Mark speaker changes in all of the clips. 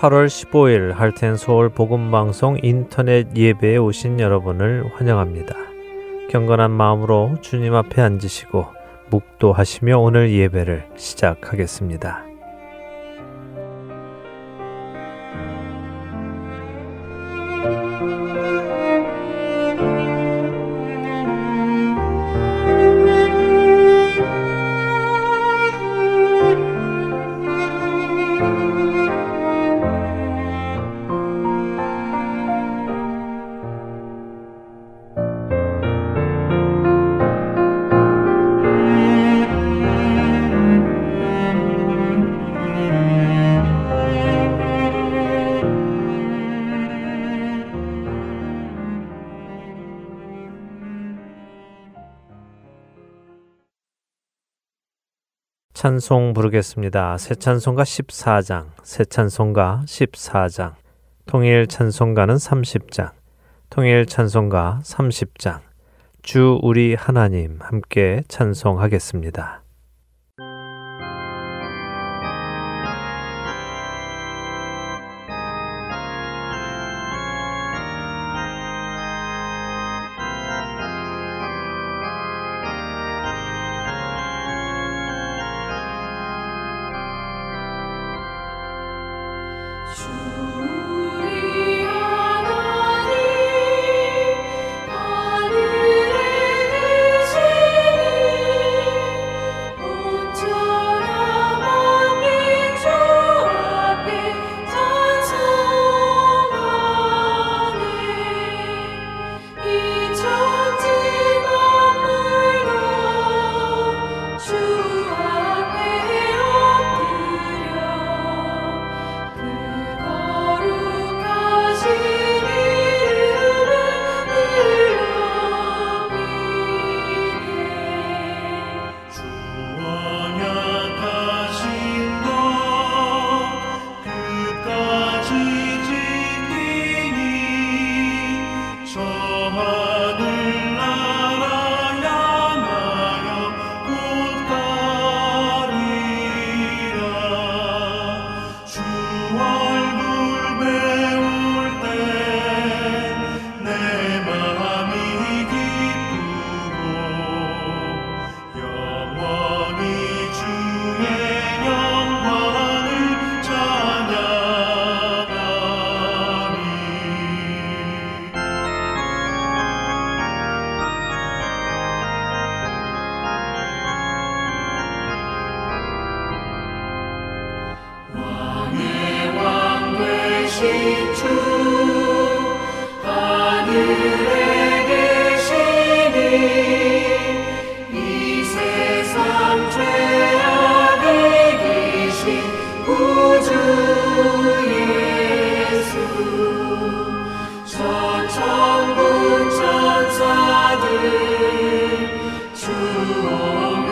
Speaker 1: 8월 15일 할텐 서울 복음 방송 인터넷 예배에 오신 여러분을 환영합니다. 경건한 마음으로 주님 앞에 앉으시고 묵도하시며 오늘 예배를 시작하겠습니다. 찬송 부르겠습니다. 새 찬송가 14장, 새 찬송가 14장, 통일 찬송가는 30장, 통일 찬송가 30장, 주 우리 하나님 함께 찬송하겠습니다.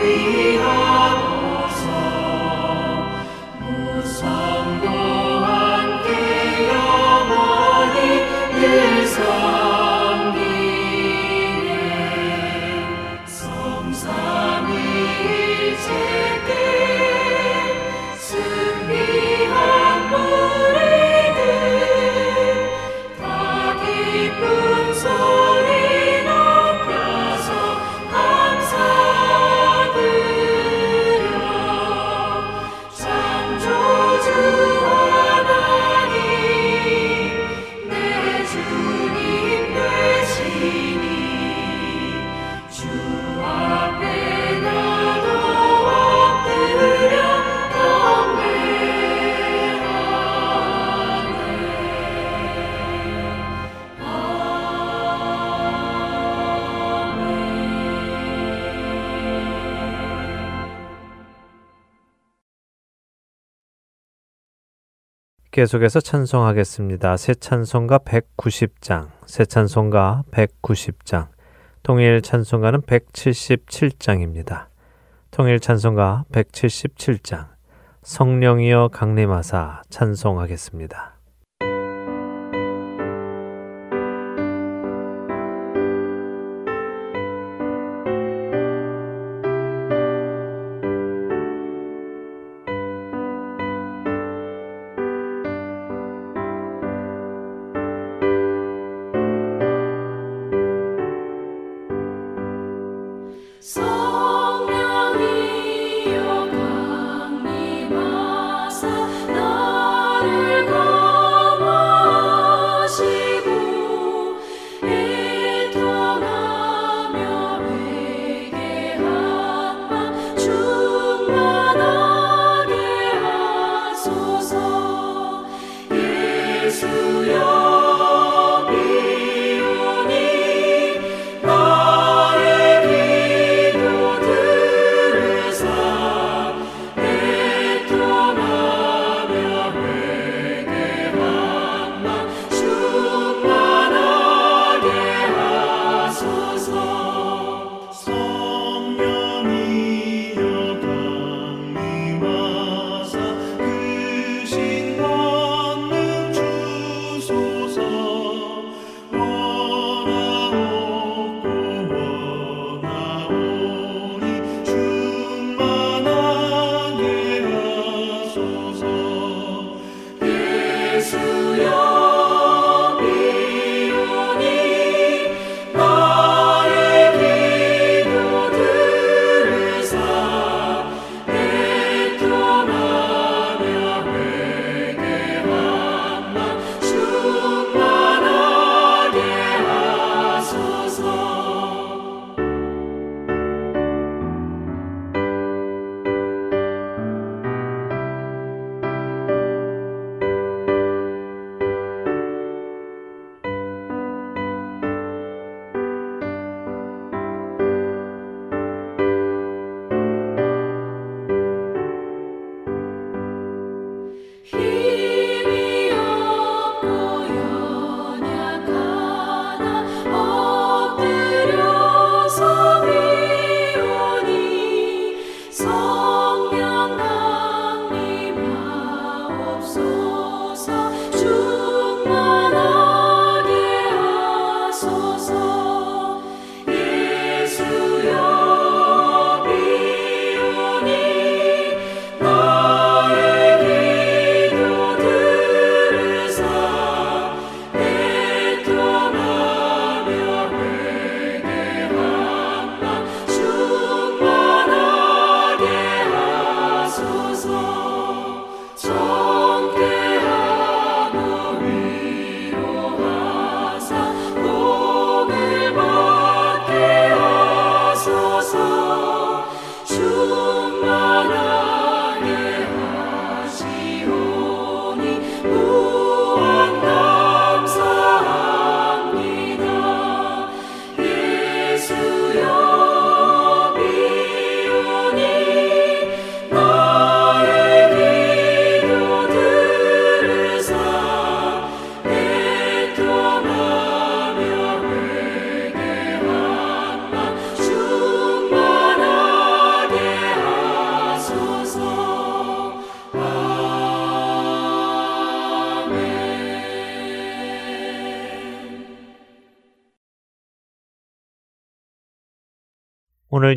Speaker 1: We are. 계속해서 찬송하겠습니다. 새 찬송가 190장, 새 찬송가 190장, 통일 찬송가는 177장입니다. 통일 찬송가 177장, 성령이여 강림하사 찬송하겠습니다.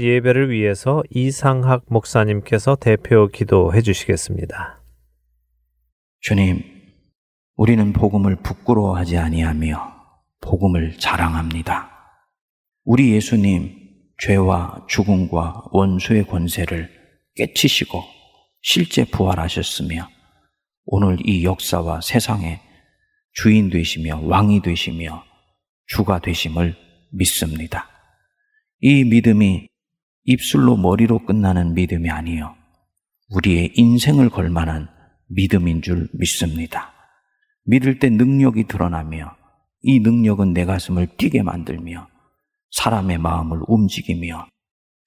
Speaker 1: 예배를 위해서 이상학 목사님께서 대표 기도해 주시겠습니다.
Speaker 2: 주님, 우리는 복음을 부끄러워하지 아니하며 복음을 자랑합니다. 우리 예수님, 죄와 죽음과 원수의 권세를 깨치시고 실제 부활하셨으며 오늘 이 역사와 세상의 주인 되시며 왕이 되시며 주가 되심을 믿습니다. 이 믿음이 입술로 머리로 끝나는 믿음이 아니요. 우리의 인생을 걸 만한 믿음인 줄 믿습니다. 믿을 때 능력이 드러나며 이 능력은 내 가슴을 뛰게 만들며 사람의 마음을 움직이며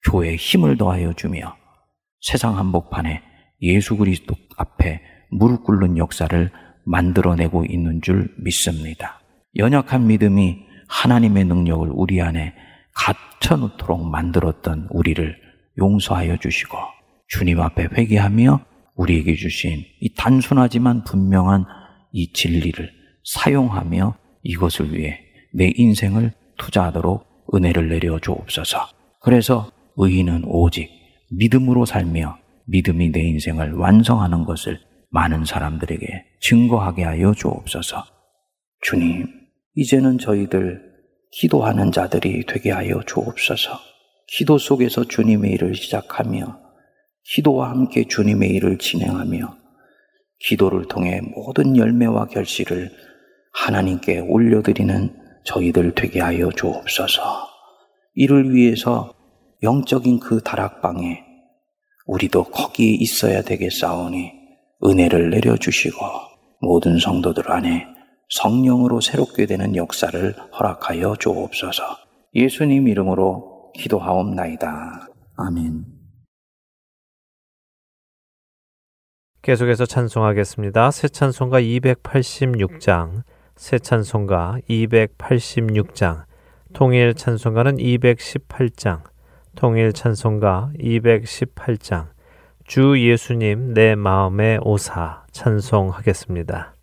Speaker 2: 교회에 힘을 더하여 주며 세상 한복판에 예수 그리스도 앞에 무릎 꿇는 역사를 만들어내고 있는 줄 믿습니다. 연약한 믿음이 하나님의 능력을 우리 안에 갇혀놓도록 만들었던 우리를 용서하여 주시고 주님 앞에 회개하며 우리에게 주신 이 단순하지만 분명한 이 진리를 사용하며 이것을 위해 내 인생을 투자하도록 은혜를 내려 주옵소서. 그래서 의인은 오직 믿음으로 살며 믿음이 내 인생을 완성하는 것을 많은 사람들에게 증거하게 하여 주옵소서. 주님, 이제는 저희들 기도하는 자들이 되게 하여 주옵소서. 기도 속에서 주님의 일을 시작하며 기도와 함께 주님의 일을 진행하며 기도를 통해 모든 열매와 결실을 하나님께 올려드리는 저희들 되게 하여 주옵소서. 이를 위해서 영적인 그 다락방에 우리도 거기 있어야 되겠사오니 은혜를 내려주시고 모든 성도들 안에 성령으로 새롭게 되는 역사를 허락하여 주옵소서. 예수님 이름으로 기도하옵나이다. 아멘.
Speaker 1: 계속해서 찬송하겠습니다. 새 찬송가 286장, 새 찬송가 286장, 통일 찬송가는 218장, 통일 찬송가 218장, 주 예수님 내 마음에 오사 찬송하겠습니다.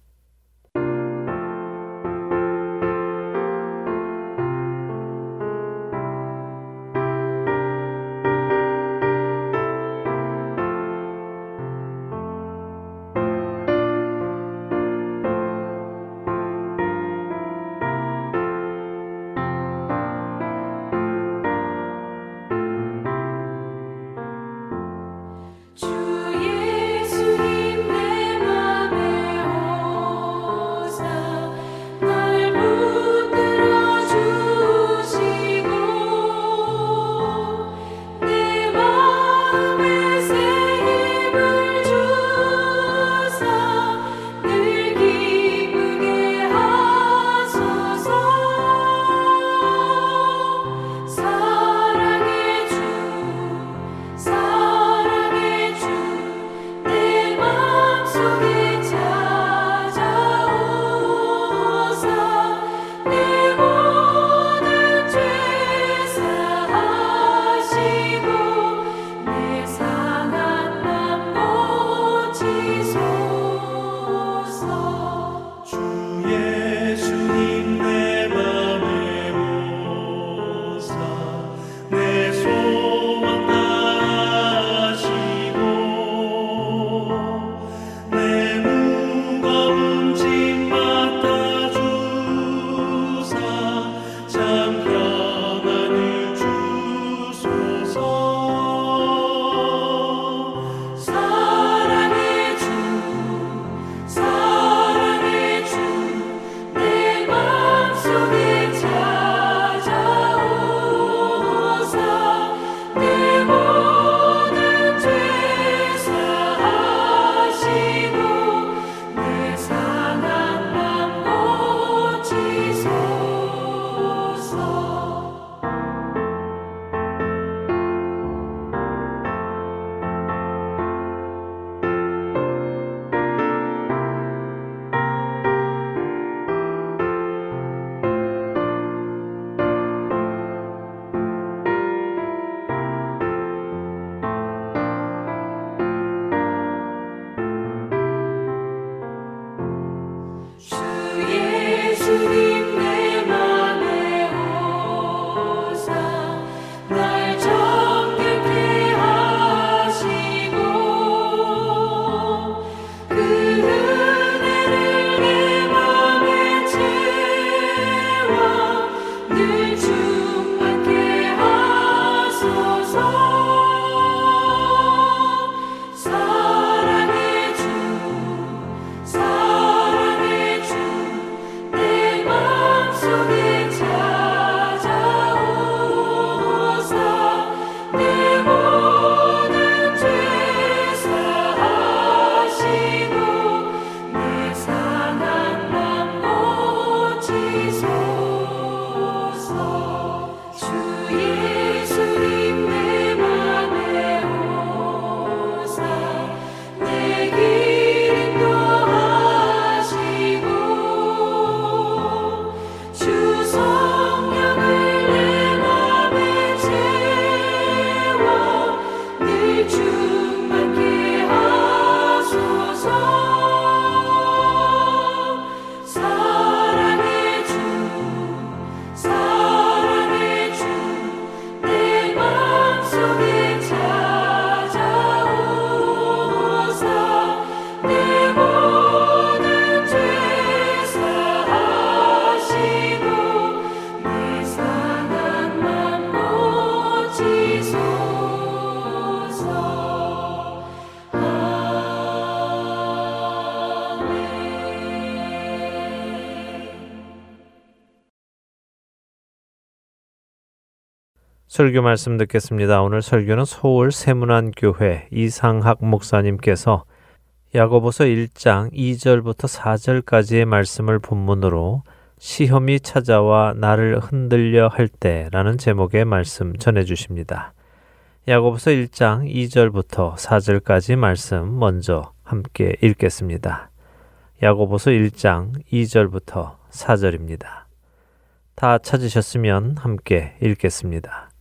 Speaker 3: 설교 말씀 듣겠습니다. 오늘 설교는 서울 세문안교회 이상학 목사님께서 야고보서 1장 2절부터 4절까지의 말씀을 본문으로 시험이 찾아와 나를 흔들려 할 때라는 제목의 말씀 전해 주십니다. 야고보서 1장 2절부터 4절까지 말씀 먼저 함께 읽겠습니다. 야고보서 1장 2절부터 4절입니다. 다 찾으셨으면 함께 읽겠습니다.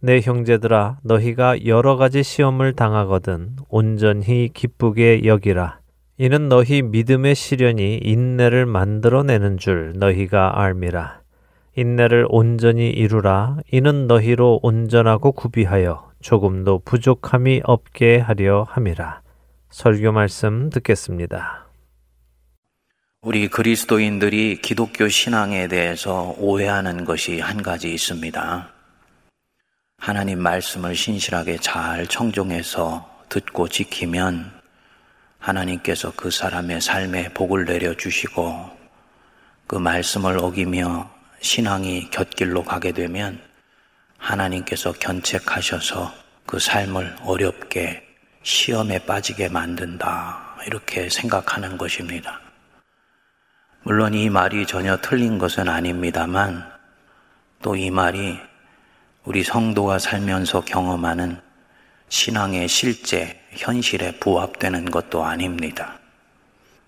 Speaker 3: 내 형제들아 너희가 여러 가지 시험을 당하거든 온전히 기쁘게 여기라. 이는 너희 믿음의 시련이 인내를 만들어내는 줄 너희가 알미라. 인내를 온전히 이루라. 이는 너희로 온전하고 구비하여 조금도 부족함이 없게 하려 함이라. 설교 말씀 듣겠습니다.
Speaker 2: 우리 그리스도인들이 기독교 신앙에 대해서 오해하는 것이 한 가지 있습니다. 하나님 말씀을 신실하게 잘 청종해서 듣고 지키면 하나님께서 그 사람의 삶에 복을 내려주시고 그 말씀을 어기며 신앙이 곁길로 가게 되면 하나님께서 견책하셔서 그 삶을 어렵게 시험에 빠지게 만든다. 이렇게 생각하는 것입니다. 물론 이 말이 전혀 틀린 것은 아닙니다만 또 이 말이 우리 성도가 살면서 경험하는 신앙의 실제, 현실에 부합되는 것도 아닙니다.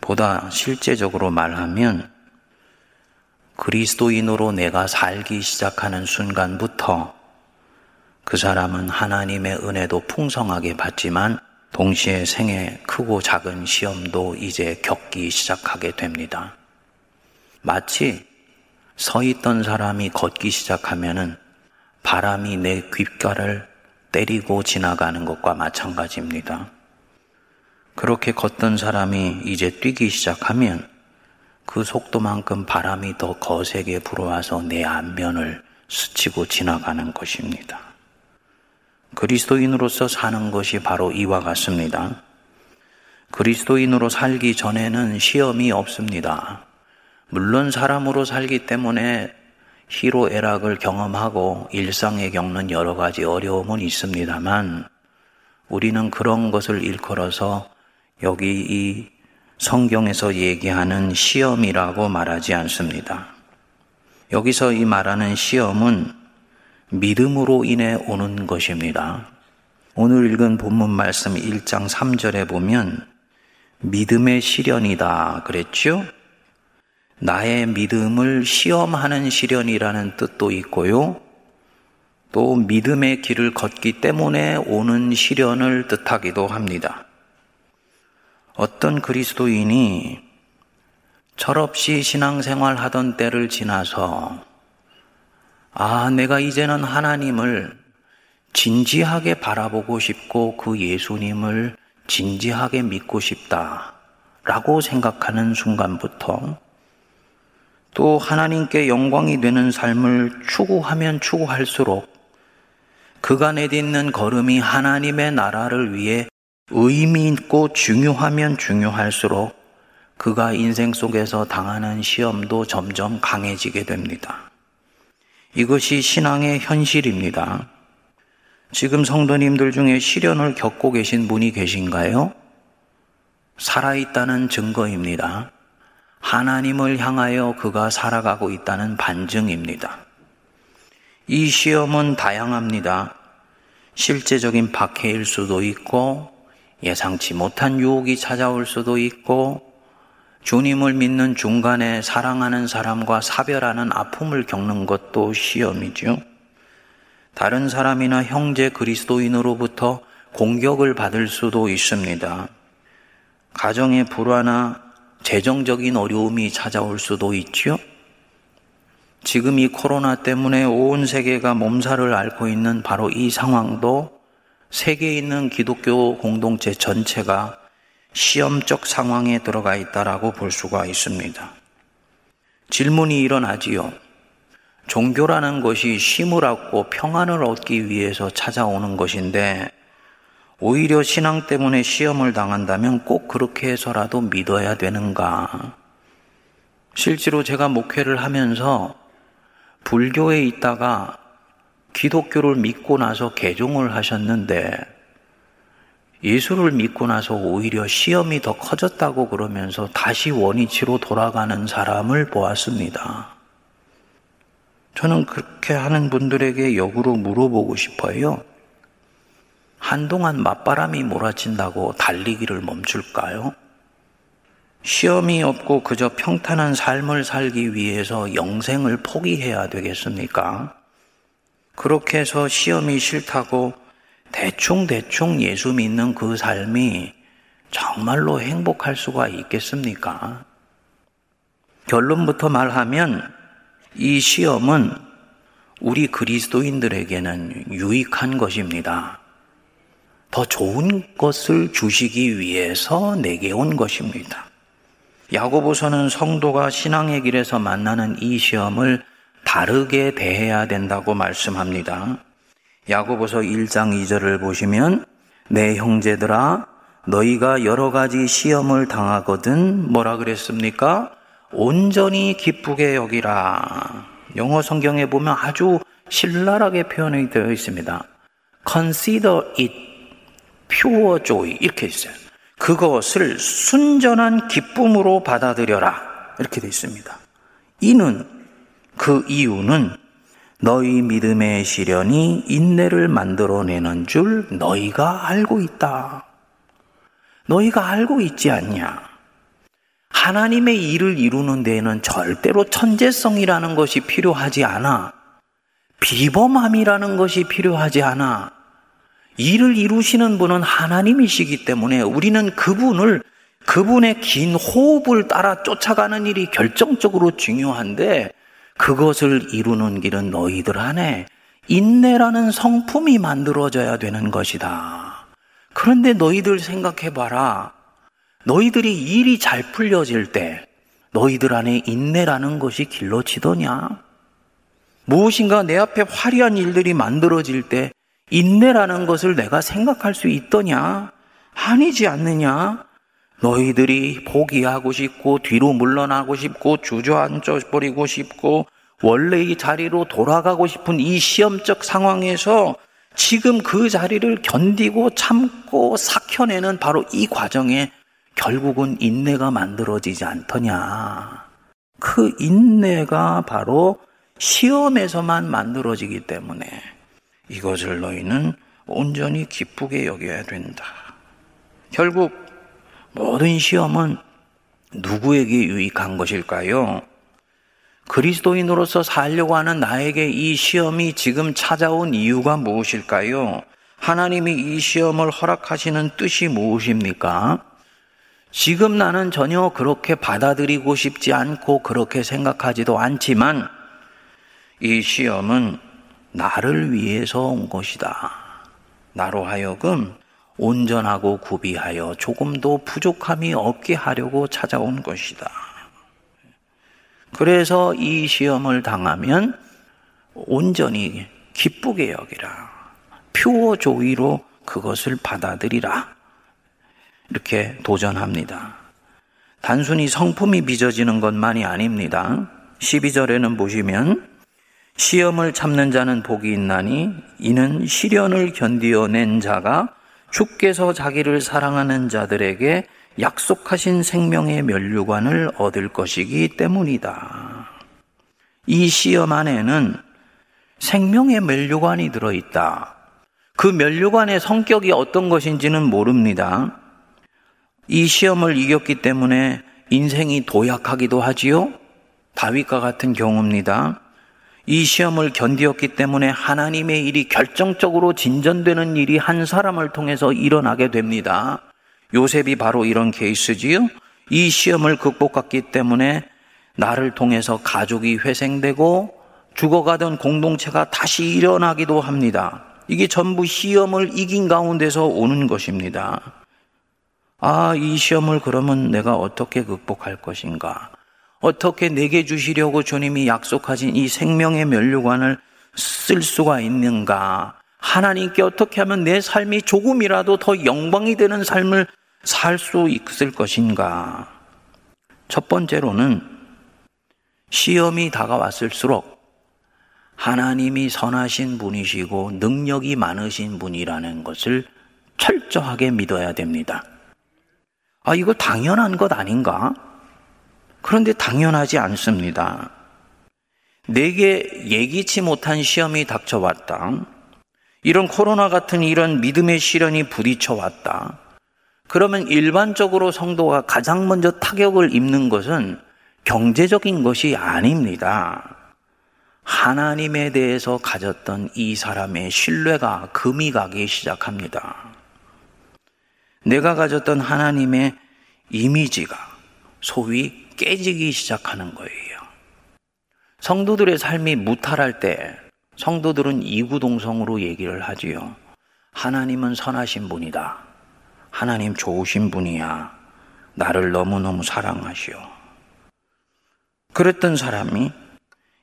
Speaker 2: 보다 실제적으로 말하면 그리스도인으로 내가 살기 시작하는 순간부터 그 사람은 하나님의 은혜도 풍성하게 받지만 동시에 생애 크고 작은 시험도 이제 겪기 시작하게 됩니다. 마치 서 있던 사람이 걷기 시작하면은 바람이 내 귓가를 때리고 지나가는 것과 마찬가지입니다. 그렇게 걷던 사람이 이제 뛰기 시작하면 그 속도만큼 바람이 더 거세게 불어와서 내 안면을 스치고 지나가는 것입니다. 그리스도인으로서 사는 것이 바로 이와 같습니다. 그리스도인으로 살기 전에는 시험이 없습니다. 물론 사람으로 살기 때문에 희로애락을 경험하고 일상에 겪는 여러 가지 어려움은 있습니다만 우리는 그런 것을 일컬어서 여기 이 성경에서 얘기하는 시험이라고 말하지 않습니다. 여기서 이 말하는 시험은 믿음으로 인해 오는 것입니다. 오늘 읽은 본문 말씀 1장 3절에 보면 믿음의 시련이다 그랬죠? 나의 믿음을 시험하는 시련이라는 뜻도 있고요. 또 믿음의 길을 걷기 때문에 오는 시련을 뜻하기도 합니다. 어떤 그리스도인이 철없이 신앙생활 하던 때를 지나서 아, 내가 이제는 하나님을 진지하게 바라보고 싶고 그 예수님을 진지하게 믿고 싶다. 라고 생각하는 순간부터 또 하나님께 영광이 되는 삶을 추구하면 추구할수록 그가 내딛는 걸음이 하나님의 나라를 위해 의미 있고 중요하면 중요할수록 그가 인생 속에서 당하는 시험도 점점 강해지게 됩니다. 이것이 신앙의 현실입니다. 지금 성도님들 중에 시련을 겪고 계신 분이 계신가요? 살아있다는 증거입니다. 하나님을 향하여 그가 살아가고 있다는 반증입니다. 이 시험은 다양합니다. 실제적인 박해일 수도 있고, 예상치 못한 유혹이 찾아올 수도 있고, 주님을 믿는 중간에 사랑하는 사람과 사별하는 아픔을 겪는 것도 시험이죠. 다른 사람이나 형제 그리스도인으로부터 공격을 받을 수도 있습니다. 가정의 불화나 재정적인 어려움이 찾아올 수도 있지요. 지금 이 코로나 때문에 온 세계가 몸살을 앓고 있는 바로 이 상황도 세계에 있는 기독교 공동체 전체가 시험적 상황에 들어가 있다라고 볼 수가 있습니다. 질문이 일어나지요. 종교라는 것이 쉼을 얻고 평안을 얻기 위해서 찾아오는 것인데 오히려 신앙 때문에 시험을 당한다면 꼭 그렇게 해서라도 믿어야 되는가? 실제로 제가 목회를 하면서 불교에 있다가 기독교를 믿고 나서 개종을 하셨는데 예수를 믿고 나서 오히려 시험이 더 커졌다고 그러면서 다시 원위치로 돌아가는 사람을 보았습니다. 저는 그렇게 하는 분들에게 역으로 물어보고 싶어요. 한동안 맞바람이 몰아친다고 달리기를 멈출까요? 시험이 없고 그저 평탄한 삶을 살기 위해서 영생을 포기해야 되겠습니까? 그렇게 해서 시험이 싫다고 대충대충 예수 믿는 그 삶이 정말로 행복할 수가 있겠습니까? 결론부터 말하면 이 시험은 우리 그리스도인들에게는 유익한 것입니다. 더 좋은 것을 주시기 위해서 내게 온 것입니다. 야고보서는 성도가 신앙의 길에서 만나는 이 시험을 다르게 대해야 된다고 말씀합니다. 야고보서 1장 2절을 보시면 내 형제들아 너희가 여러 가지 시험을 당하거든 뭐라 그랬습니까? 온전히 기쁘게 여기라. 영어 성경에 보면 아주 신랄하게 표현이 되어 있습니다. Consider it pure joy 이렇게 있어요. 그것을 순전한 기쁨으로 받아들여라. 이렇게 되어 있습니다. 이는 그 이유는 너희 믿음의 시련이 인내를 만들어내는 줄 너희가 알고 있다. 너희가 알고 있지 않냐? 하나님의 일을 이루는 데에는 절대로 천재성이라는 것이 필요하지 않아. 비범함이라는 것이 필요하지 않아. 일을 이루시는 분은 하나님이시기 때문에 우리는 그분을 그분의 긴 호흡을 따라 쫓아가는 일이 결정적으로 중요한데 그것을 이루는 길은 너희들 안에 인내라는 성품이 만들어져야 되는 것이다. 그런데 너희들 생각해 봐라. 너희들이 일이 잘 풀려질 때 너희들 안에 인내라는 것이 길러지더냐? 무엇인가 내 앞에 화려한 일들이 만들어질 때 인내라는 것을 내가 생각할 수 있더냐? 아니지 않느냐? 너희들이 포기하고 싶고 뒤로 물러나고 싶고 주저앉아 버리고 싶고 원래의 자리로 돌아가고 싶은 이 시험적 상황에서 지금 그 자리를 견디고 참고 삭혀내는 바로 이 과정에 결국은 인내가 만들어지지 않더냐. 그 인내가 바로 시험에서만 만들어지기 때문에 이것을 너희는 온전히 기쁘게 여겨야 된다. 결국 모든 시험은 누구에게 유익한 것일까요? 그리스도인으로서 살려고 하는 나에게 이 시험이 지금 찾아온 이유가 무엇일까요? 하나님이 이 시험을 허락하시는 뜻이 무엇입니까? 지금 나는 전혀 그렇게 받아들이고 싶지 않고 그렇게 생각하지도 않지만 이 시험은 나를 위해서 온 것이다. 나로 하여금 온전하고 구비하여 조금도 부족함이 없게 하려고 찾아온 것이다. 그래서 이 시험을 당하면 온전히 기쁘게 여기라. 퓨어 조이로 그것을 받아들이라. 이렇게 도전합니다. 단순히 성품이 빚어지는 것만이 아닙니다. 12절에는 보시면 시험을 참는 자는 복이 있나니 이는 시련을 견디어낸 자가 주께서 자기를 사랑하는 자들에게 약속하신 생명의 면류관을 얻을 것이기 때문이다. 이 시험 안에는 생명의 면류관이 들어있다. 그 면류관의 성격이 어떤 것인지는 모릅니다. 이 시험을 이겼기 때문에 인생이 도약하기도 하지요. 다윗과 같은 경우입니다. 이 시험을 견디었기 때문에 하나님의 일이 결정적으로 진전되는 일이 한 사람을 통해서 일어나게 됩니다. 요셉이 바로 이런 케이스지요. 이 시험을 극복했기 때문에 나를 통해서 가족이 회생되고 죽어가던 공동체가 다시 일어나기도 합니다. 이게 전부 시험을 이긴 가운데서 오는 것입니다. 아, 이 시험을 그러면 내가 어떻게 극복할 것인가? 어떻게 내게 주시려고 주님이 약속하신 이 생명의 면류관을 쓸 수가 있는가? 하나님께 어떻게 하면 내 삶이 조금이라도 더 영광이 되는 삶을 살 수 있을 것인가? 첫 번째로는 시험이 다가왔을수록 하나님이 선하신 분이시고 능력이 많으신 분이라는 것을 철저하게 믿어야 됩니다. 아, 이거 당연한 것 아닌가? 그런데 당연하지 않습니다. 내게 예기치 못한 시험이 닥쳐왔다. 이런 코로나 같은 이런 믿음의 시련이 부딪혀왔다. 그러면 일반적으로 성도가 가장 먼저 타격을 입는 것은 경제적인 것이 아닙니다. 하나님에 대해서 가졌던 이 사람의 신뢰가 금이 가기 시작합니다. 내가 가졌던 하나님의 이미지가 소위 깨지기 시작하는 거예요. 성도들의 삶이 무탈할 때 성도들은 이구동성으로 얘기를 하지요. 하나님은 선하신 분이다. 하나님 좋으신 분이야. 나를 너무너무 사랑하시오. 그랬던 사람이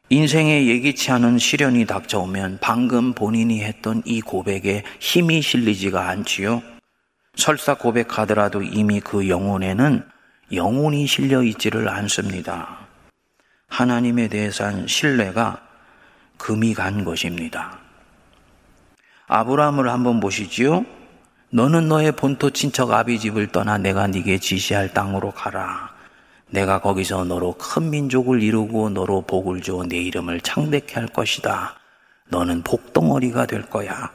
Speaker 2: 인생에 예기치 않은 시련이 닥쳐오면 방금 본인이 했던 이 고백에 힘이 실리지가 않지요. 설사 고백하더라도 이미 그 영혼에는 영혼이 실려 있지를 않습니다. 하나님에 대해서한 신뢰가 금이 간 것입니다. 아브라함을 한번 보시지요. 너는 너의 본토 친척 아비 집을 떠나 내가 네게 지시할 땅으로 가라. 내가 거기서 너로 큰 민족을 이루고 너로 복을 주어 내 이름을 창대케 할 것이다. 너는 복덩어리가 될 거야.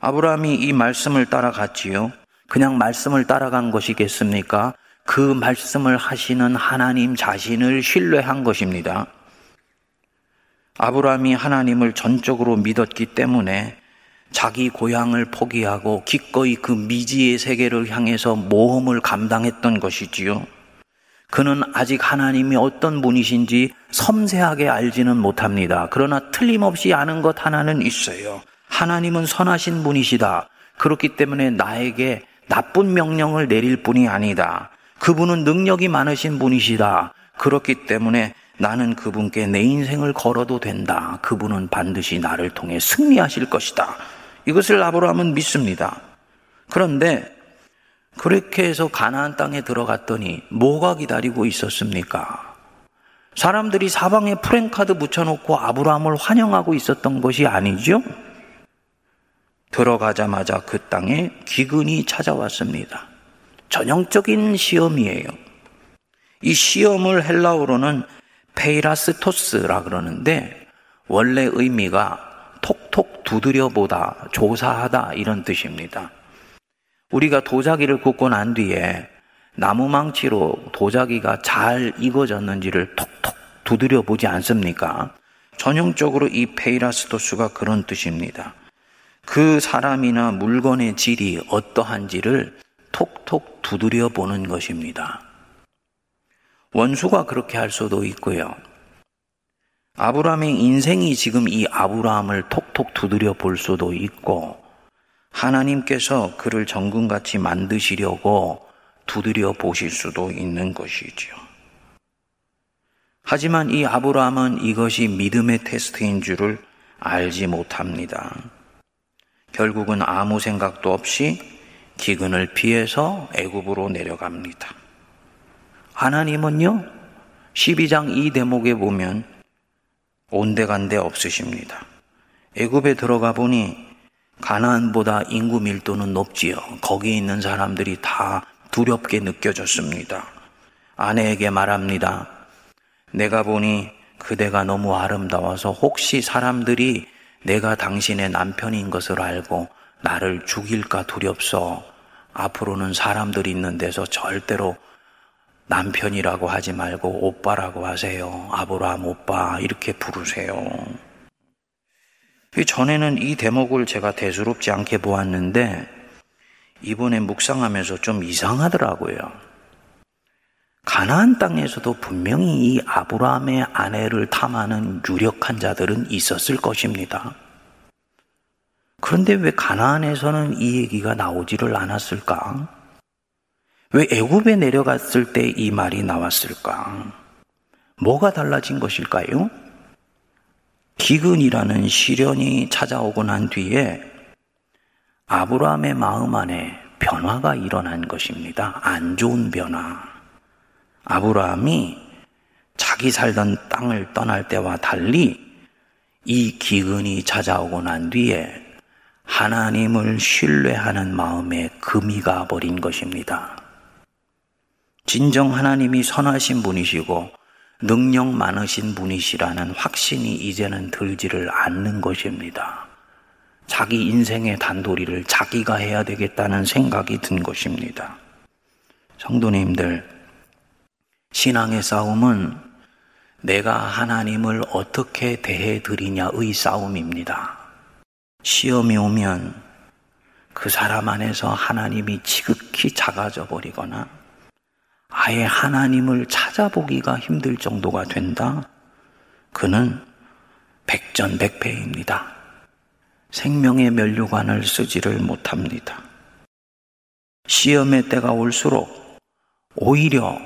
Speaker 2: 아브라함이 이 말씀을 따라갔지요. 그냥 말씀을 따라간 것이겠습니까? 그 말씀을 하시는 하나님 자신을 신뢰한 것입니다. 아브라함이 하나님을 전적으로 믿었기 때문에 자기 고향을 포기하고 기꺼이 그 미지의 세계를 향해서 모험을 감당했던 것이지요. 그는 아직 하나님이 어떤 분이신지 섬세하게 알지는 못합니다. 그러나 틀림없이 아는 것 하나는 있어요. 하나님은 선하신 분이시다. 그렇기 때문에 나에게 나쁜 명령을 내릴 뿐이 아니다. 그분은 능력이 많으신 분이시다. 그렇기 때문에 나는 그분께 내 인생을 걸어도 된다. 그분은 반드시 나를 통해 승리하실 것이다. 이것을 아브라함은 믿습니다. 그런데 그렇게 해서 가나안 땅에 들어갔더니 뭐가 기다리고 있었습니까? 사람들이 사방에 프랭카드 붙여놓고 아브라함을 환영하고 있었던 것이 아니죠? 들어가자마자 그 땅에 기근이 찾아왔습니다. 전형적인 시험이에요. 이 시험을 헬라어로는 페이라스토스라 그러는데 원래 의미가 톡톡 두드려 보다, 조사하다 이런 뜻입니다. 우리가 도자기를 굽고 난 뒤에 나무망치로 도자기가 잘 익어졌는지를 톡톡 두드려 보지 않습니까? 전형적으로 이 페이라스토스가 그런 뜻입니다. 그 사람이나 물건의 질이 어떠한지를 톡톡 두드려 보는 것입니다. 원수가 그렇게 할 수도 있고요. 아브라함의 인생이 지금 이 아브라함을 톡톡 두드려 볼 수도 있고, 하나님께서 그를 정금같이 만드시려고 두드려 보실 수도 있는 것이지요. 하지만 이 아브라함은 이것이 믿음의 테스트인 줄을 알지 못합니다. 결국은 아무 생각도 없이 기근을 피해서 애굽으로 내려갑니다. 하나님은요, 12장 이 대목에 보면 온데간데 없으십니다. 애굽에 들어가 보니 가나안보다 인구 밀도는 높지요. 거기 있는 사람들이 다 두렵게 느껴졌습니다. 아내에게 말합니다. 내가 보니 그대가 너무 아름다워서 혹시 사람들이 내가 당신의 남편인 것을 알고 나를 죽일까 두렵소. 앞으로는 사람들이 있는 데서 절대로 남편이라고 하지 말고 오빠라고 하세요. 아브라함 오빠 이렇게 부르세요. 전에는 이 대목을 제가 대수롭지 않게 보았는데 이번에 묵상하면서 좀 이상하더라고요. 가나안 땅에서도 분명히 이 아브라함의 아내를 탐하는 유력한 자들은 있었을 것입니다. 그런데 왜 가나안에서는 이 얘기가 나오지를 않았을까? 왜 애굽에 내려갔을 때 이 말이 나왔을까? 뭐가 달라진 것일까요? 기근이라는 시련이 찾아오고 난 뒤에 아브라함의 마음 안에 변화가 일어난 것입니다. 안 좋은 변화. 아브라함이 자기 살던 땅을 떠날 때와 달리 이 기근이 찾아오고 난 뒤에 하나님을 신뢰하는 마음에 금이 가 버린 것입니다. 진정 하나님이 선하신 분이시고 능력 많으신 분이시라는 확신이 이제는 들지를 않는 것입니다. 자기 인생의 단도리를 자기가 해야 되겠다는 생각이 든 것입니다. 성도님들, 신앙의 싸움은 내가 하나님을 어떻게 대해 드리냐의 싸움입니다. 시험이 오면 그 사람 안에서 하나님이 지극히 작아져 버리거나 아예 하나님을 찾아보기가 힘들 정도가 된다? 그는 백전백패입니다. 생명의 면류관을 쓰지를 못합니다. 시험의 때가 올수록 오히려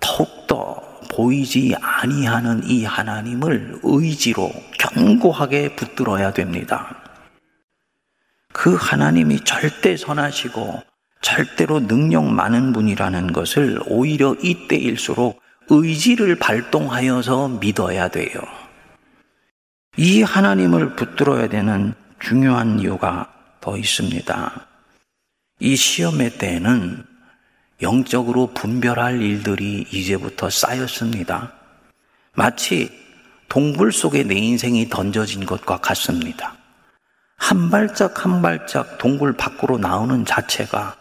Speaker 2: 더욱더 보이지 아니하는 이 하나님을 의지로 견고하게 붙들어야 됩니다. 그 하나님이 절대 선하시고 절대로 능력 많은 분이라는 것을 오히려 이때일수록 의지를 발동하여서 믿어야 돼요. 이 하나님을 붙들어야 되는 중요한 이유가 더 있습니다. 이 시험의 때에는 영적으로 분별할 일들이 이제부터 쌓였습니다. 마치 동굴 속에 내 인생이 던져진 것과 같습니다. 한 발짝 한 발짝 동굴 밖으로 나오는 자체가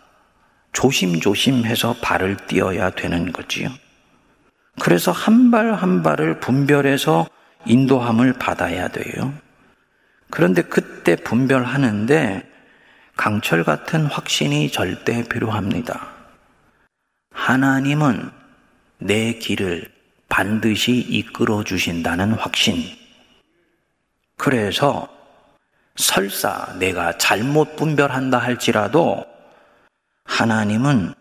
Speaker 2: 조심조심해서 발을 띄어야 되는 거지요. 그래서 한발한 발을 분별해서 인도함을 받아야 돼요. 그런데 그때 분별하는데 강철 같은 확신이 절대 필요합니다. 하나님은 내 길을 반드시 이끌어 주신다는 확신. 그래서 설사 내가 잘못 분별한다 할지라도 하나님은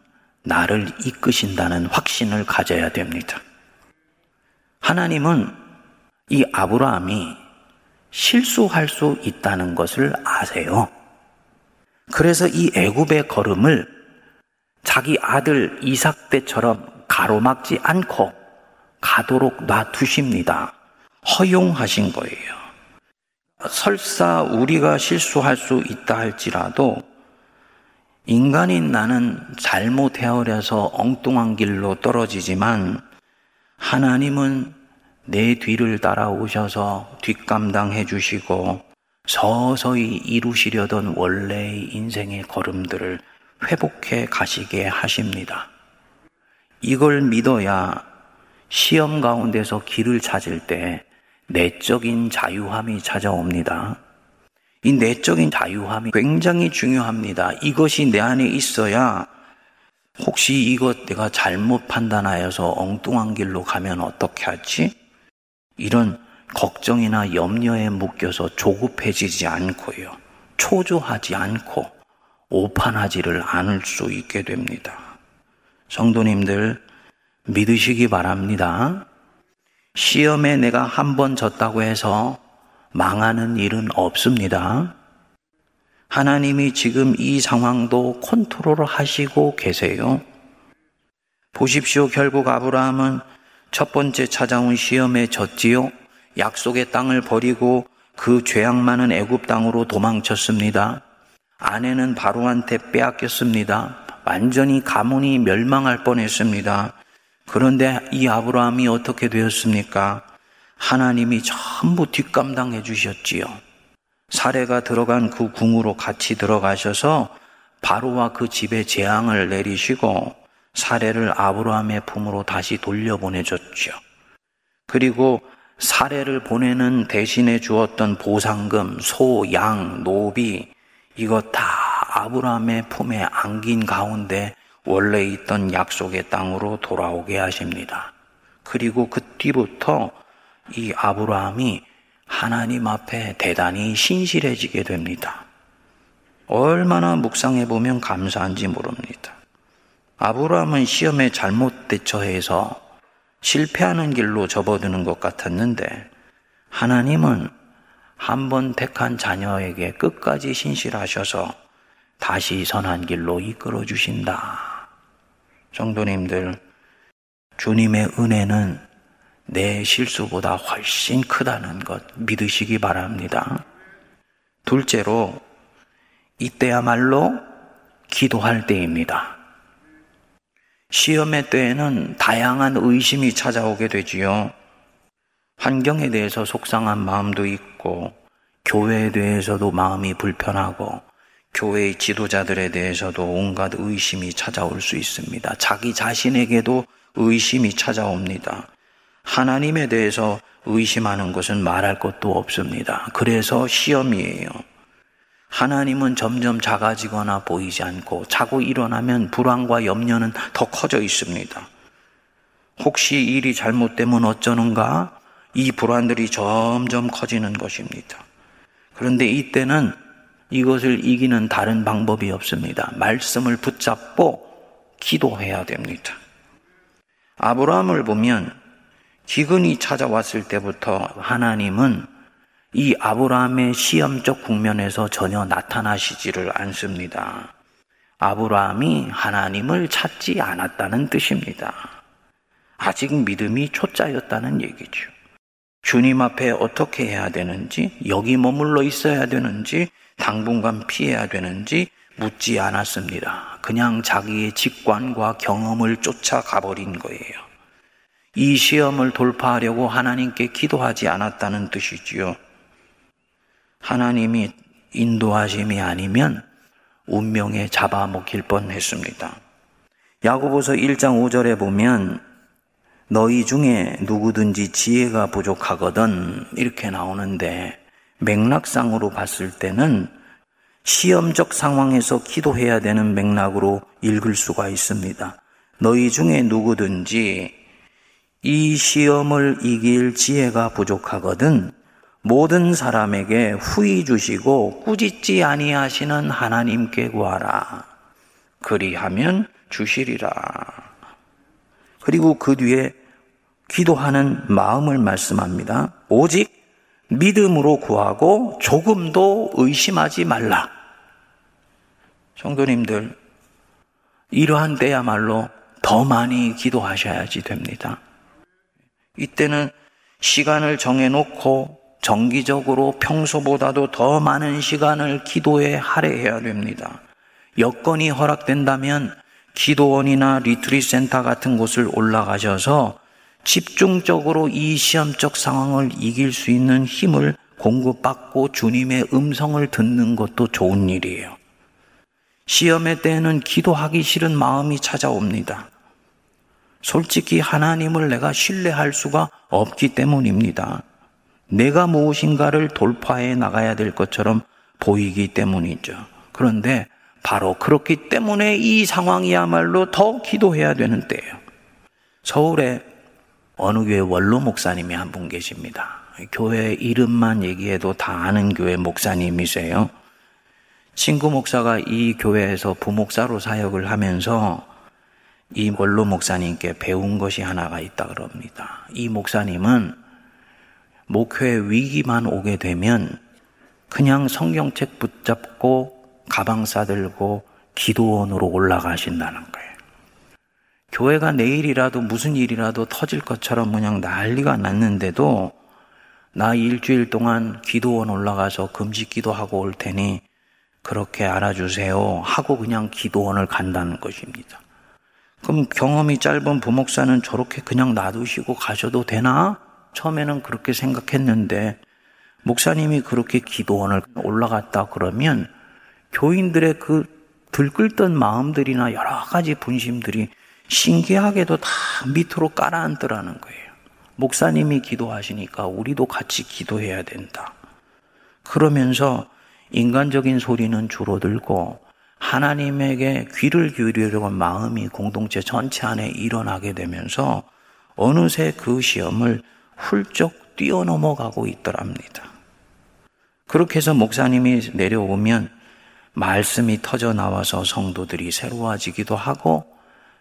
Speaker 2: 나를 이끄신다는 확신을 가져야 됩니다. 하나님은 이 아브라함이 실수할 수 있다는 것을 아세요. 그래서 이 애굽의 걸음을 자기 아들 이삭 때처럼 가로막지 않고 가도록 놔두십니다. 허용하신 거예요. 설사 우리가 실수할 수 있다 할지라도 인간인 나는 잘못 헤어려서 엉뚱한 길로 떨어지지만 하나님은 내 뒤를 따라오셔서 뒷감당해 주시고 서서히 이루시려던 원래의 인생의 걸음들을 회복해 가시게 하십니다. 이걸 믿어야 시험 가운데서 길을 찾을 때 내적인 자유함이 찾아옵니다. 이 내적인 자유함이 굉장히 중요합니다. 이것이 내 안에 있어야 혹시 이것 내가 잘못 판단하여서 엉뚱한 길로 가면 어떻게 하지? 이런 걱정이나 염려에 묶여서 조급해지지 않고요. 초조하지 않고 오판하지를 않을 수 있게 됩니다. 성도님들 믿으시기 바랍니다. 시험에 내가 한 번 졌다고 해서 망하는 일은 없습니다. 하나님이 지금 이 상황도 컨트롤 하시고 계세요. 보십시오. 결국 아브라함은 첫 번째 찾아온 시험에 졌지요. 약속의 땅을 버리고 그 죄악 많은 애굽 땅으로 도망쳤습니다. 아내는 바로한테 빼앗겼습니다. 완전히 가문이 멸망할 뻔했습니다. 그런데 이 아브라함이 어떻게 되었습니까? 하나님이 전부 뒷감당해 주셨지요. 사례가 들어간 그 궁으로 같이 들어가셔서 바로와 그 집에 재앙을 내리시고 사례를 아브라함의 품으로 다시 돌려보내줬죠. 그리고 사례를 보내는 대신에 주었던 보상금, 소, 양, 노비, 이것 다 아브라함의 품에 안긴 가운데 원래 있던 약속의 땅으로 돌아오게 하십니다. 그리고 그 뒤부터 이 아브라함이 하나님 앞에 대단히 신실해지게 됩니다. 얼마나 묵상해 보면 감사한지 모릅니다. 아브라함은 시험에 잘못 대처해서 실패하는 길로 접어드는 것 같았는데 하나님은 한 번 택한 자녀에게 끝까지 신실하셔서 다시 선한 길로 이끌어 주신다. 성도님들, 주님의 은혜는 내 실수보다 훨씬 크다는 것 믿으시기 바랍니다. 둘째로, 이때야말로 기도할 때입니다. 시험의 때에는 다양한 의심이 찾아오게 되지요. 환경에 대해서 속상한 마음도 있고, 교회에 대해서도 마음이 불편하고, 교회의 지도자들에 대해서도 온갖 의심이 찾아올 수 있습니다. 자기 자신에게도 의심이 찾아옵니다. 하나님에 대해서 의심하는 것은 말할 것도 없습니다. 그래서 시험이에요. 하나님은 점점 작아지거나 보이지 않고 자고 일어나면 불안과 염려는 더 커져 있습니다. 혹시 일이 잘못되면 어쩌는가? 이 불안들이 점점 커지는 것입니다. 그런데 이때는 이것을 이기는 다른 방법이 없습니다. 말씀을 붙잡고 기도해야 됩니다. 아브라함을 보면 기근이 찾아왔을 때부터 하나님은 이 아브라함의 시험적 국면에서 전혀 나타나시지를 않습니다. 아브라함이 하나님을 찾지 않았다는 뜻입니다. 아직 믿음이 초짜였다는 얘기죠. 주님 앞에 어떻게 해야 되는지, 여기 머물러 있어야 되는지, 당분간 피해야 되는지 묻지 않았습니다. 그냥 자기의 직관과 경험을 쫓아가 버린 거예요. 이 시험을 돌파하려고 하나님께 기도하지 않았다는 뜻이지요. 하나님이 인도하심이 아니면 운명에 잡아먹힐 뻔 했습니다. 야고보서 1장 5절에 보면 너희 중에 누구든지 지혜가 부족하거든 이렇게 나오는데 맥락상으로 봤을 때는 시험적 상황에서 기도해야 되는 맥락으로 읽을 수가 있습니다. 너희 중에 누구든지 이 시험을 이길 지혜가 부족하거든 모든 사람에게 후히 주시고 꾸짖지 아니하시는 하나님께 구하라. 그리하면 주시리라. 그리고 그 뒤에 기도하는 마음을 말씀합니다. 오직 믿음으로 구하고 조금도 의심하지 말라. 성도님들, 이러한 때야말로 더 많이 기도하셔야지 됩니다. 이때는 시간을 정해놓고 정기적으로 평소보다도 더 많은 시간을 기도에 할애해야 됩니다. 여건이 허락된다면 기도원이나 retreat 센터 같은 곳을 올라가셔서 집중적으로 이 시험적 상황을 이길 수 있는 힘을 공급받고 주님의 음성을 듣는 것도 좋은 일이에요. 시험의 때에는 기도하기 싫은 마음이 찾아옵니다. 솔직히 하나님을 내가 신뢰할 수가 없기 때문입니다. 내가 무엇인가를 돌파해 나가야 될 것처럼 보이기 때문이죠. 그런데 바로 그렇기 때문에 이 상황이야말로 더 기도해야 되는 때예요. 서울에 어느 교회 원로 목사님이 한 분 계십니다. 교회 이름만 얘기해도 다 아는 교회 목사님이세요. 친구 목사가 이 교회에서 부목사로 사역을 하면서 이 원로 목사님께 배운 것이 하나가 있다 그럽니다. 이 목사님은 목회 위기만 오게 되면 그냥 성경책 붙잡고 가방 싸들고 기도원으로 올라가신다는 거예요. 교회가 내일이라도 무슨 일이라도 터질 것처럼 그냥 난리가 났는데도 나 일주일 동안 기도원 올라가서 금식 기도하고 올 테니 그렇게 알아주세요 하고 그냥 기도원을 간다는 것입니다. 그럼 경험이 짧은 부목사는 저렇게 그냥 놔두시고 가셔도 되나? 처음에는 그렇게 생각했는데 목사님이 그렇게 기도원을 올라갔다 그러면 교인들의 그 들끓던 마음들이나 여러 가지 분심들이 신기하게도 다 밑으로 깔아앉더라는 거예요. 목사님이 기도하시니까 우리도 같이 기도해야 된다. 그러면서 인간적인 소리는 줄어들고 하나님에게 귀를 기울이려고 마음이 공동체 전체 안에 일어나게 되면서 어느새 그 시험을 훌쩍 뛰어넘어가고 있더랍니다. 그렇게 해서 목사님이 내려오면 말씀이 터져 나와서 성도들이 새로워지기도 하고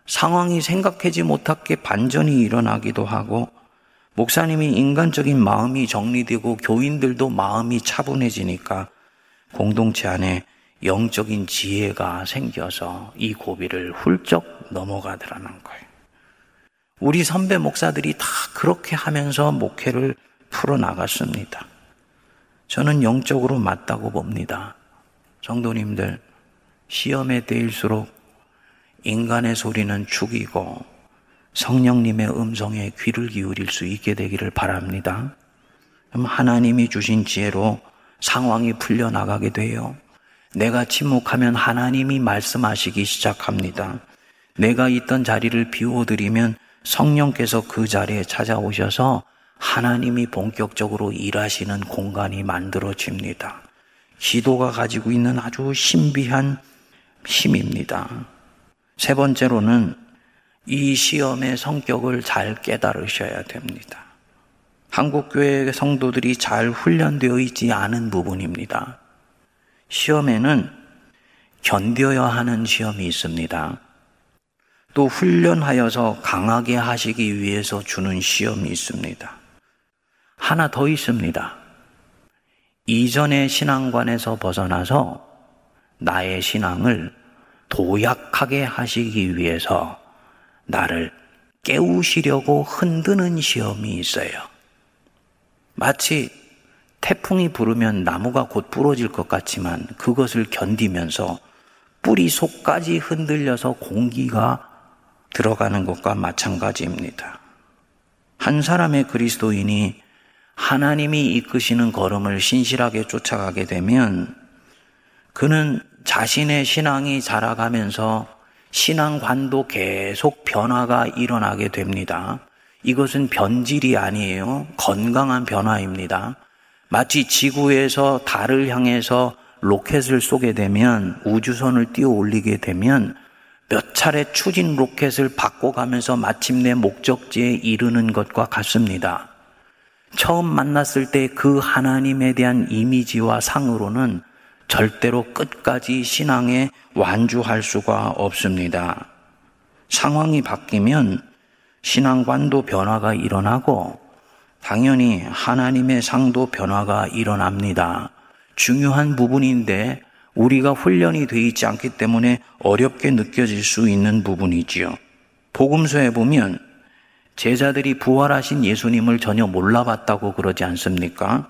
Speaker 2: 상황이 생각하지 못하게 반전이 일어나기도 하고 목사님이 인간적인 마음이 정리되고 교인들도 마음이 차분해지니까 공동체 안에 영적인 지혜가 생겨서 이 고비를 훌쩍 넘어가더라는 거예요. 우리 선배 목사들이 다 그렇게 하면서 목회를 풀어나갔습니다. 저는 영적으로 맞다고 봅니다. 성도님들, 시험에 대일수록 인간의 소리는 죽이고 성령님의 음성에 귀를 기울일 수 있게 되기를 바랍니다. 그럼 하나님이 주신 지혜로 상황이 풀려나가게 돼요. 내가 침묵하면 하나님이 말씀하시기 시작합니다. 내가 있던 자리를 비워드리면 성령께서 그 자리에 찾아오셔서 하나님이 본격적으로 일하시는 공간이 만들어집니다. 기도가 가지고 있는 아주 신비한 힘입니다. 세 번째로는 이 시험의 성격을 잘 깨달으셔야 됩니다. 한국교회 성도들이 잘 훈련되어 있지 않은 부분입니다. 시험에는 견뎌야 하는 시험이 있습니다. 또 훈련하여서 강하게 하시기 위해서 주는 시험이 있습니다. 하나 더 있습니다. 이전의 신앙관에서 벗어나서 나의 신앙을 도약하게 하시기 위해서 나를 깨우시려고 흔드는 시험이 있어요. 마치 태풍이 부르면 나무가 곧 부러질 것 같지만 그것을 견디면서 뿌리 속까지 흔들려서 공기가 들어가는 것과 마찬가지입니다. 한 사람의 그리스도인이 하나님이 이끄시는 걸음을 신실하게 쫓아가게 되면 그는 자신의 신앙이 자라가면서 신앙관도 계속 변화가 일어나게 됩니다. 이것은 변질이 아니에요. 건강한 변화입니다. 마치 지구에서 달을 향해서 로켓을 쏘게 되면 우주선을 띄워 올리게 되면 몇 차례 추진 로켓을 바꿔가면서 마침내 목적지에 이르는 것과 같습니다. 처음 만났을 때 그 하나님에 대한 이미지와 상으로는 절대로 끝까지 신앙에 완주할 수가 없습니다. 상황이 바뀌면 신앙관도 변화가 일어나고 당연히 하나님의 상도 변화가 일어납니다. 중요한 부분인데 우리가 훈련이 되어 있지 않기 때문에 어렵게 느껴질 수 있는 부분이지요. 복음서에 보면 제자들이 부활하신 예수님을 전혀 몰라봤다고 그러지 않습니까?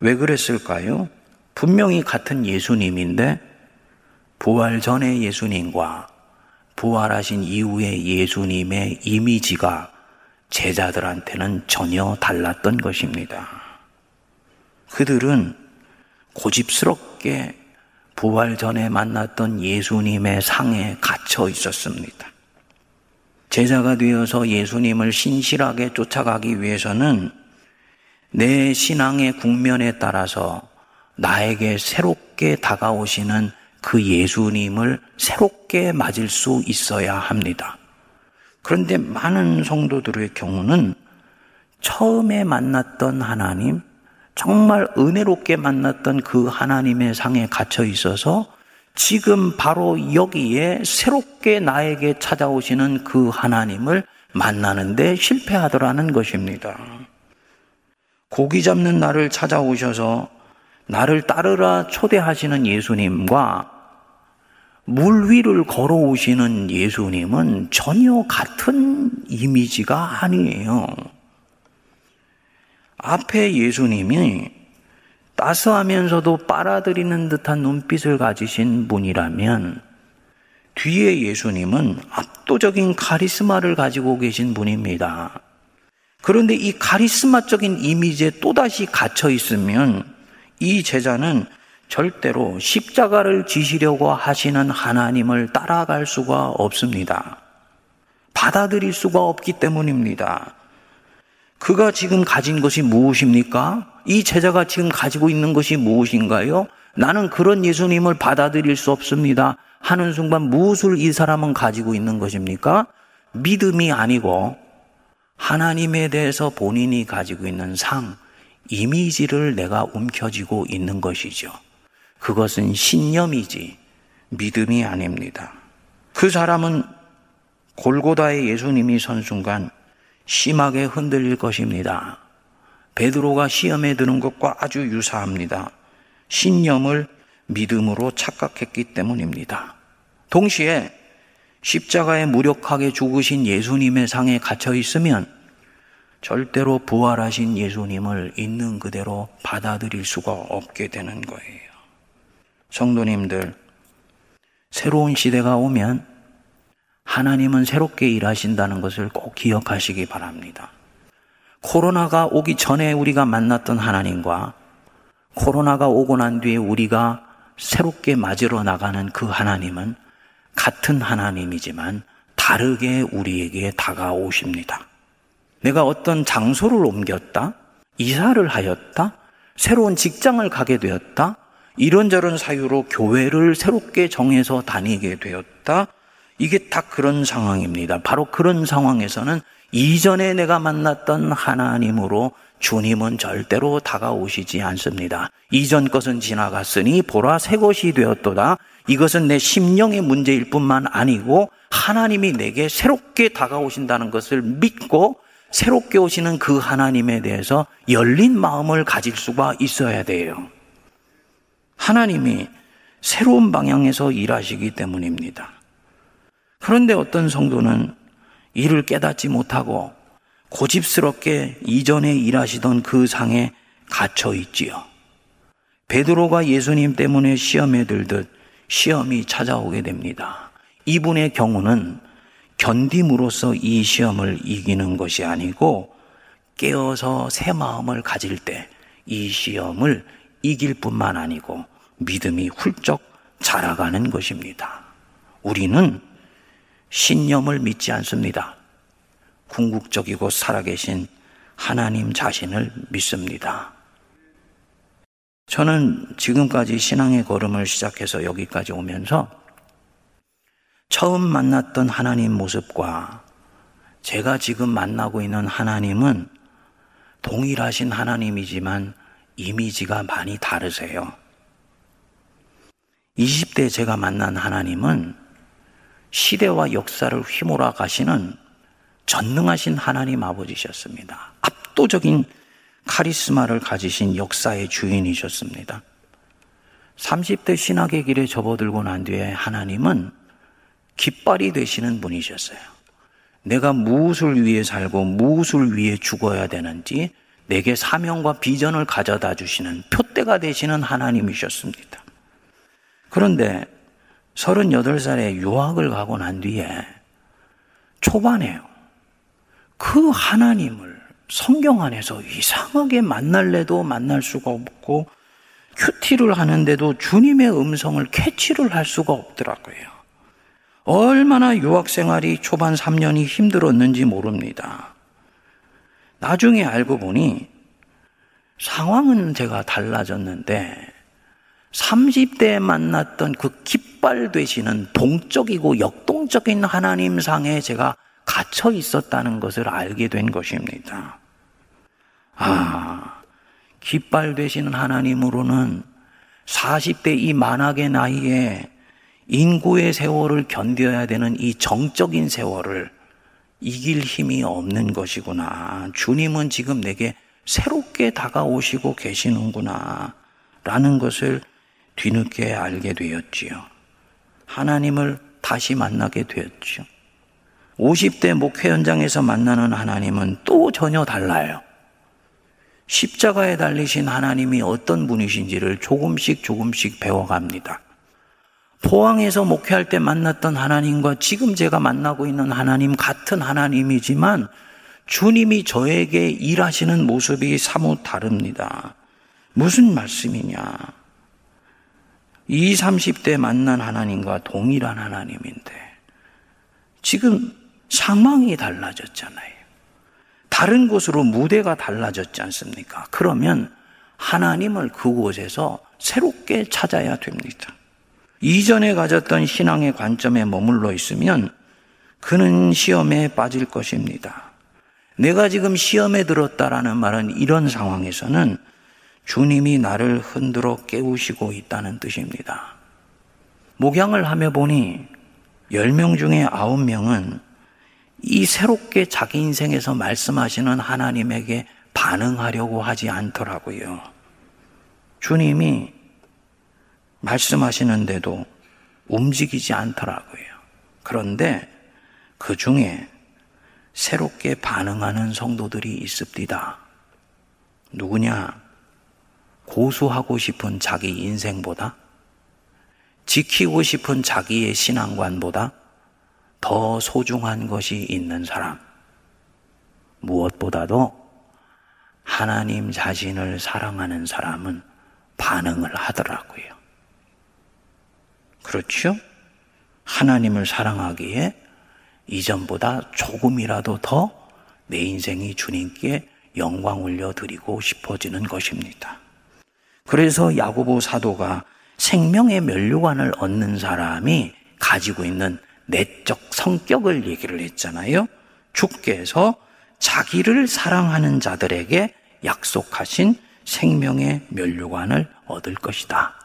Speaker 2: 왜 그랬을까요? 분명히 같은 예수님인데 부활 전의 예수님과 부활하신 이후의 예수님의 이미지가 제자들한테는 전혀 달랐던 것입니다. 그들은 고집스럽게 부활 전에 만났던 예수님의 상에 갇혀 있었습니다. 제자가 되어서 예수님을 신실하게 쫓아가기 위해서는 내 신앙의 국면에 따라서 나에게 새롭게 다가오시는 그 예수님을 새롭게 맞을 수 있어야 합니다. 그런데 많은 성도들의 경우는 처음에 만났던 하나님, 정말 은혜롭게 만났던 그 하나님의 상에 갇혀 있어서 지금 바로 여기에 새롭게 나에게 찾아오시는 그 하나님을 만나는데 실패하더라는 것입니다. 고기 잡는 나를 찾아오셔서 나를 따르라 초대하시는 예수님과 물 위를 걸어오시는 예수님은 전혀 같은 이미지가 아니에요. 앞에 예수님이 따스하면서도 빨아들이는 듯한 눈빛을 가지신 분이라면 뒤에 예수님은 압도적인 카리스마를 가지고 계신 분입니다. 그런데 이 카리스마적인 이미지에 또다시 갇혀 있으면 이 제자는 절대로 십자가를 지시려고 하시는 하나님을 따라갈 수가 없습니다. 받아들일 수가 없기 때문입니다. 그가 지금 가진 것이 무엇입니까? 이 제자가 지금 가지고 있는 것이 무엇인가요? 나는 그런 예수님을 받아들일 수 없습니다. 하는 순간 무엇을 이 사람은 가지고 있는 것입니까? 믿음이 아니고 하나님에 대해서 본인이 가지고 있는 상, 이미지를 내가 움켜쥐고 있는 것이죠. 그것은 신념이지 믿음이 아닙니다. 그 사람은 골고다의 예수님이 선 순간 심하게 흔들릴 것입니다. 베드로가 시험에 드는 것과 아주 유사합니다. 신념을 믿음으로 착각했기 때문입니다. 동시에 십자가에 무력하게 죽으신 예수님의 상에 갇혀 있으면 절대로 부활하신 예수님을 있는 그대로 받아들일 수가 없게 되는 거예요. 성도님들, 새로운 시대가 오면 하나님은 새롭게 일하신다는 것을 꼭 기억하시기 바랍니다. 코로나가 오기 전에 우리가 만났던 하나님과 코로나가 오고 난 뒤에 우리가 새롭게 맞으러 나가는 그 하나님은 같은 하나님이지만 다르게 우리에게 다가오십니다. 내가 어떤 장소를 옮겼다, 이사를 하였다, 새로운 직장을 가게 되었다, 이런저런 사유로 교회를 새롭게 정해서 다니게 되었다. 이게 딱 그런 상황입니다. 바로 그런 상황에서는 이전에 내가 만났던 하나님으로 주님은 절대로 다가오시지 않습니다. 이전 것은 지나갔으니 보라 새 것이 되었도다. 이것은 내 심령의 문제일 뿐만 아니고 하나님이 내게 새롭게 다가오신다는 것을 믿고 새롭게 오시는 그 하나님에 대해서 열린 마음을 가질 수가 있어야 돼요. 하나님이 새로운 방향에서 일하시기 때문입니다. 그런데 어떤 성도는 이를 깨닫지 못하고 고집스럽게 이전에 일하시던 그 상에 갇혀 있지요. 베드로가 예수님 때문에 시험에 들듯 시험이 찾아오게 됩니다. 이분의 경우는 견딤으로써 이 시험을 이기는 것이 아니고 깨어서 새 마음을 가질 때 이 시험을 이길 뿐만 아니고 믿음이 훌쩍 자라가는 것입니다. 우리는 신념을 믿지 않습니다. 궁극적이고 살아계신 하나님 자신을 믿습니다. 저는 지금까지 신앙의 걸음을 시작해서 여기까지 오면서 처음 만났던 하나님 모습과 제가 지금 만나고 있는 하나님은 동일하신 하나님이지만 이미지가 많이 다르세요. 20대 제가 만난 하나님은 시대와 역사를 휘몰아 가시는 전능하신 하나님 아버지셨습니다. 압도적인 카리스마를 가지신 역사의 주인이셨습니다. 30대 신학의 길에 접어들고 난 뒤에 하나님은 깃발이 되시는 분이셨어요. 내가 무엇을 위해 살고 무엇을 위해 죽어야 되는지 내게 사명과 비전을 가져다 주시는 표대가 되시는 하나님이셨습니다. 그런데 38살에 유학을 가고 난 뒤에 초반에요. 그 하나님을 성경 안에서 이상하게 만날래도 만날 수가 없고 큐티를 하는데도 주님의 음성을 캐치를 할 수가 없더라고요. 얼마나 유학 생활이 초반 3년이 힘들었는지 모릅니다. 나중에 알고 보니 상황은 제가 달라졌는데 30대에 만났던 그 깃발 되시는 동적이고 역동적인 하나님 상에 제가 갇혀 있었다는 것을 알게 된 것입니다. 아, 깃발 되시는 하나님으로는 40대 이 만악의 나이에 인구의 세월을 견뎌야 되는 이 정적인 세월을 이길 힘이 없는 것이구나. 주님은 지금 내게 새롭게 다가오시고 계시는구나. 라는 것을 뒤늦게 알게 되었지요. 하나님을 다시 만나게 되었죠. 50대 목회 현장에서 만나는 하나님은 또 전혀 달라요. 십자가에 달리신 하나님이 어떤 분이신지를 조금씩 조금씩 배워갑니다. 포항에서 목회할 때 만났던 하나님과 지금 제가 만나고 있는 하나님 같은 하나님이지만 주님이 저에게 일하시는 모습이 사뭇 다릅니다. 무슨 말씀이냐? 20, 30대 만난 하나님과 동일한 하나님인데 지금 상황이 달라졌잖아요. 다른 곳으로 무대가 달라졌지 않습니까? 그러면 하나님을 그곳에서 새롭게 찾아야 됩니다. 이전에 가졌던 신앙의 관점에 머물러 있으면 그는 시험에 빠질 것입니다. 내가 지금 시험에 들었다라는 말은 이런 상황에서는 주님이 나를 흔들어 깨우시고 있다는 뜻입니다. 목양을 하며 보니 10명 중에 9명은 이 새롭게 자기 인생에서 말씀하시는 하나님에게 반응하려고 하지 않더라고요. 주님이 말씀하시는데도 움직이지 않더라고요. 그런데 그 중에 새롭게 반응하는 성도들이 있습니다. 누구냐? 고수하고 싶은 자기 인생보다 지키고 싶은 자기의 신앙관보다 더 소중한 것이 있는 사람. 무엇보다도 하나님 자신을 사랑하는 사람은 반응을 하더라고요. 그렇죠? 하나님을 사랑하기에 이전보다 조금이라도 더 내 인생이 주님께 영광 올려드리고 싶어지는 것입니다. 그래서 야고보 사도가 생명의 면류관을 얻는 사람이 가지고 있는 내적 성격을 얘기를 했잖아요. 주께서 자기를 사랑하는 자들에게 약속하신 생명의 면류관을 얻을 것이다.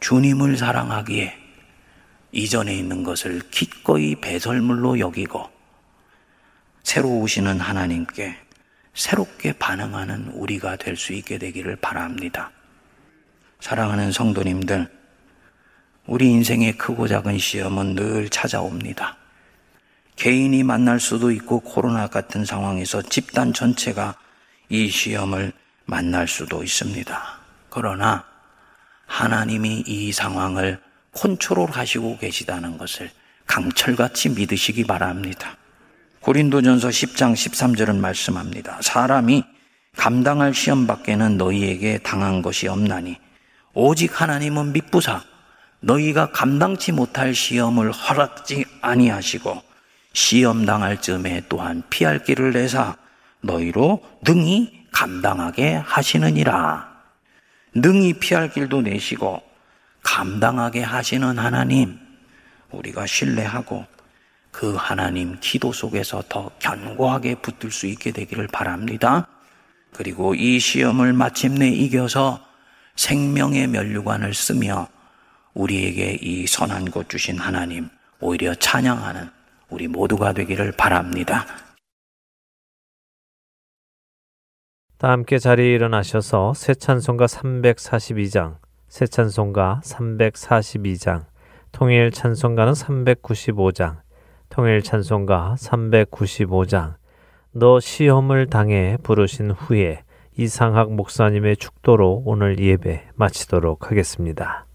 Speaker 2: 주님을 사랑하기에 이전에 있는 것을 기꺼이 배설물로 여기고 새로 오시는 하나님께 새롭게 반응하는 우리가 될 수 있게 되기를 바랍니다. 사랑하는 성도님들, 우리 인생의 크고 작은 시험은 늘 찾아옵니다. 개인이 만날 수도 있고 코로나 같은 상황에서 집단 전체가 이 시험을 만날 수도 있습니다. 그러나 하나님이 이 상황을 컨트롤 하시고 계시다는 것을 강철같이 믿으시기 바랍니다. 고린도전서 10장 13절은 말씀합니다. 사람이 감당할 시험 밖에는 너희에게 당한 것이 없나니 오직 하나님은 믿부사 너희가 감당치 못할 시험을 허락지 아니하시고 시험 당할 즈음에 또한 피할 길을 내사 너희로 능히 감당하게 하시느니라. 능히 피할 길도 내시고 감당하게 하시는 하나님 우리가 신뢰하고 그 하나님 기도 속에서 더 견고하게 붙들 수 있게 되기를 바랍니다. 그리고 이 시험을 마침내 이겨서 생명의 면류관을 쓰며 우리에게 이 선한 것 주신 하나님 오히려 찬양하는 우리 모두가 되기를 바랍니다.
Speaker 1: 다 함께 자리에 일어나셔서 새 찬송가 342장, 새 찬송가 342장, 통일 찬송가는 395장, 통일 찬송가 395장, 너 시험을 당해 부르신 후에 이상학 목사님의 축도로 오늘 예배 마치도록 하겠습니다.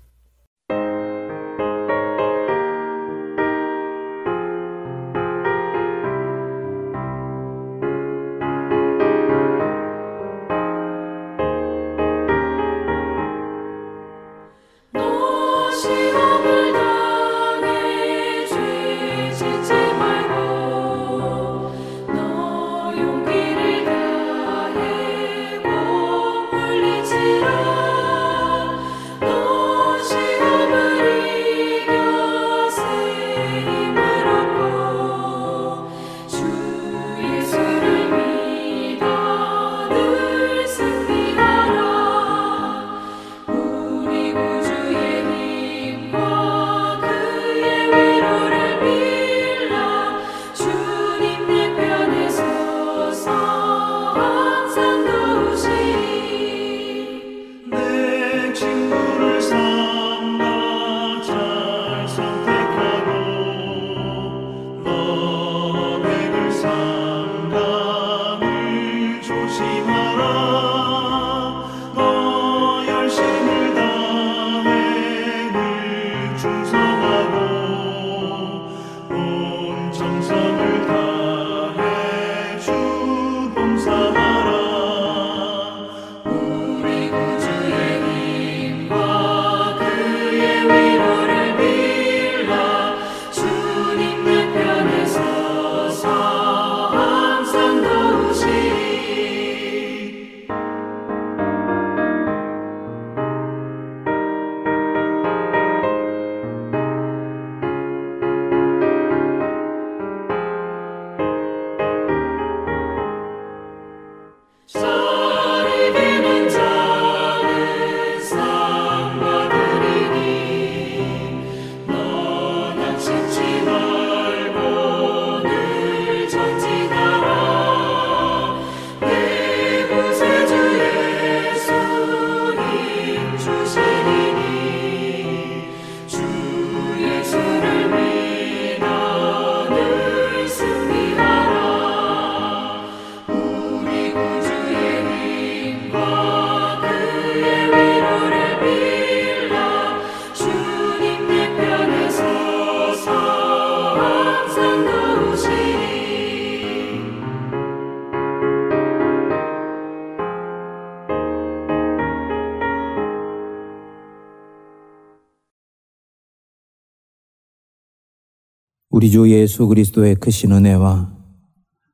Speaker 2: 우리 주 예수 그리스도의 크신 은혜와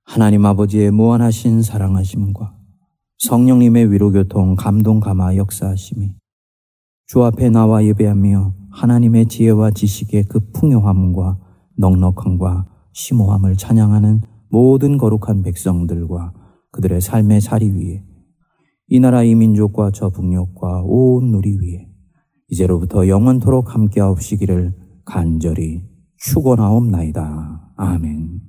Speaker 2: 하나님 아버지의 무한하신 사랑하심과 성령님의 위로교통 감동 감화 역사하심이 주 앞에 나와 예배하며 하나님의 지혜와 지식의 그 풍요함과 넉넉함과 심오함을 찬양하는 모든 거룩한 백성들과 그들의 삶의 자리 위에 이 나라 이 민족과 저 북녘과 온 누리 위에 이제로부터 영원토록 함께하옵시기를 간절히 죽어나옵나이다. 아멘.